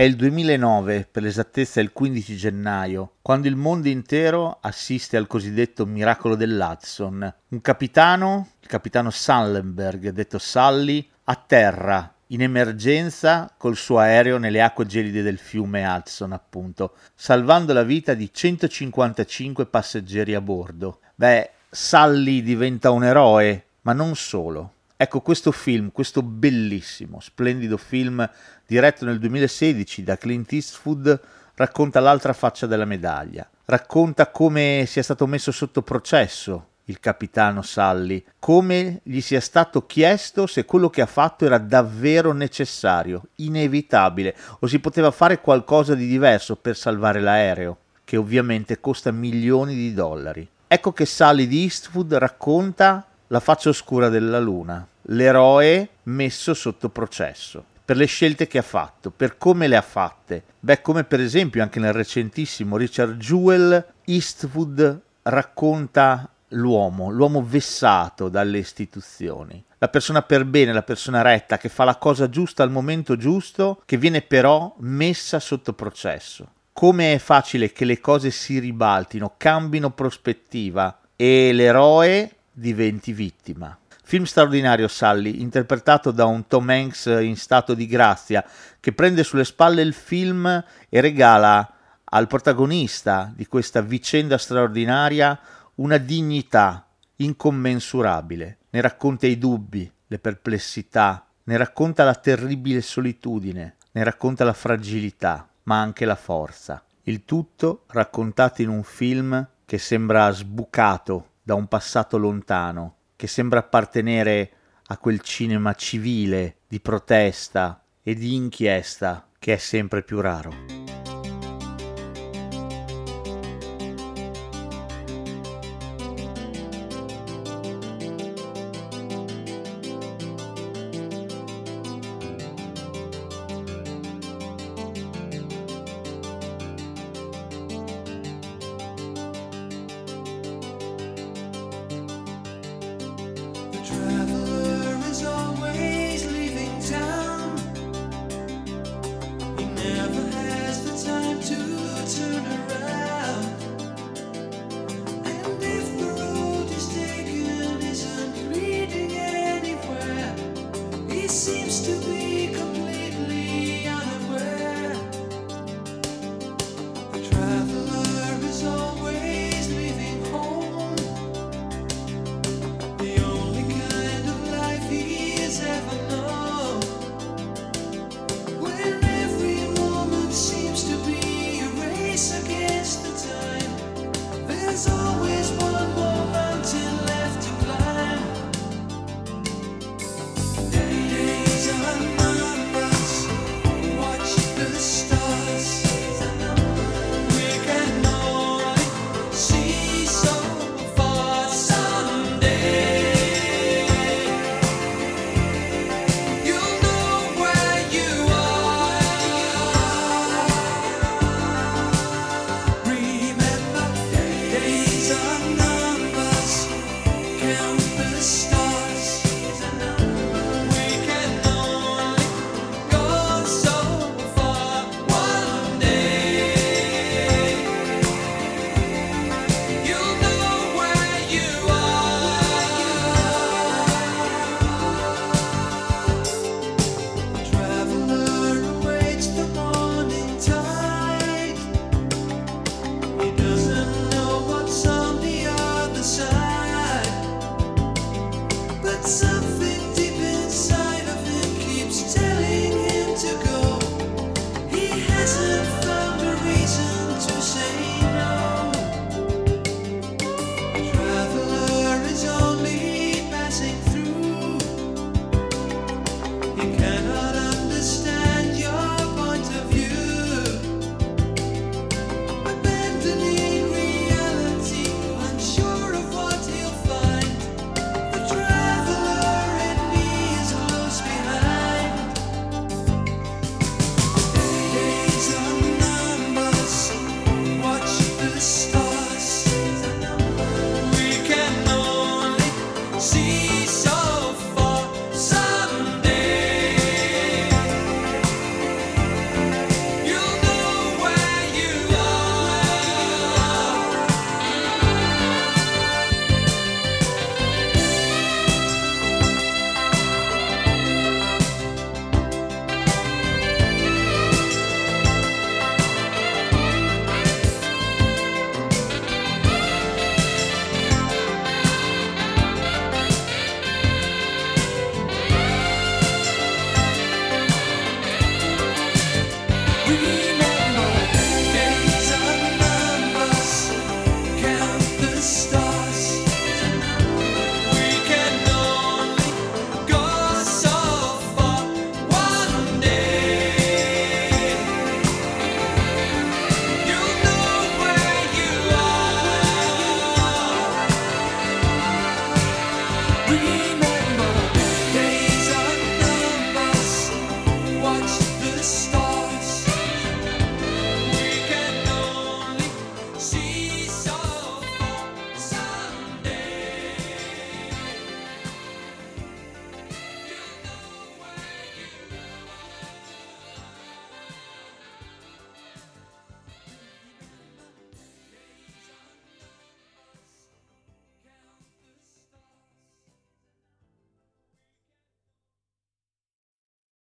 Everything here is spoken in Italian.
È il 2009, per l'esattezza il 15 gennaio, quando il mondo intero assiste al cosiddetto miracolo dell'Hudson. Un capitano, il capitano Sullenberg, detto Sully, atterra in emergenza col suo aereo nelle acque gelide del fiume Hudson, appunto, salvando la vita di 155 passeggeri a bordo. Beh, Sully diventa un eroe, ma non solo. Ecco, questo film, questo bellissimo, splendido film diretto nel 2016 da Clint Eastwood, racconta l'altra faccia della medaglia. Racconta come sia stato messo sotto processo il capitano Sully, come gli sia stato chiesto se quello che ha fatto era davvero necessario, inevitabile, o si poteva fare qualcosa di diverso per salvare l'aereo, che ovviamente costa milioni di dollari. Ecco che Sully di Eastwood racconta la faccia oscura della luna, l'eroe messo sotto processo per le scelte che ha fatto, per come le ha fatte. Beh, come per esempio anche nel recentissimo Richard Jewell, Eastwood racconta l'uomo, l'uomo vessato dalle istituzioni, la persona per bene, la persona retta, che fa la cosa giusta al momento giusto, che viene però messa sotto processo. Come è facile che le cose si ribaltino, cambino prospettiva e l'eroe diventi vittima. Film straordinario Sully, interpretato da un Tom Hanks in stato di grazia, che prende sulle spalle il film e regala al protagonista di questa vicenda straordinaria una dignità incommensurabile. Ne racconta i dubbi, le perplessità, ne racconta la terribile solitudine, ne racconta la fragilità, ma anche la forza. Il tutto raccontato in un film che sembra sbucato da un passato lontano, che sembra appartenere a quel cinema civile di protesta e di inchiesta che è sempre più raro.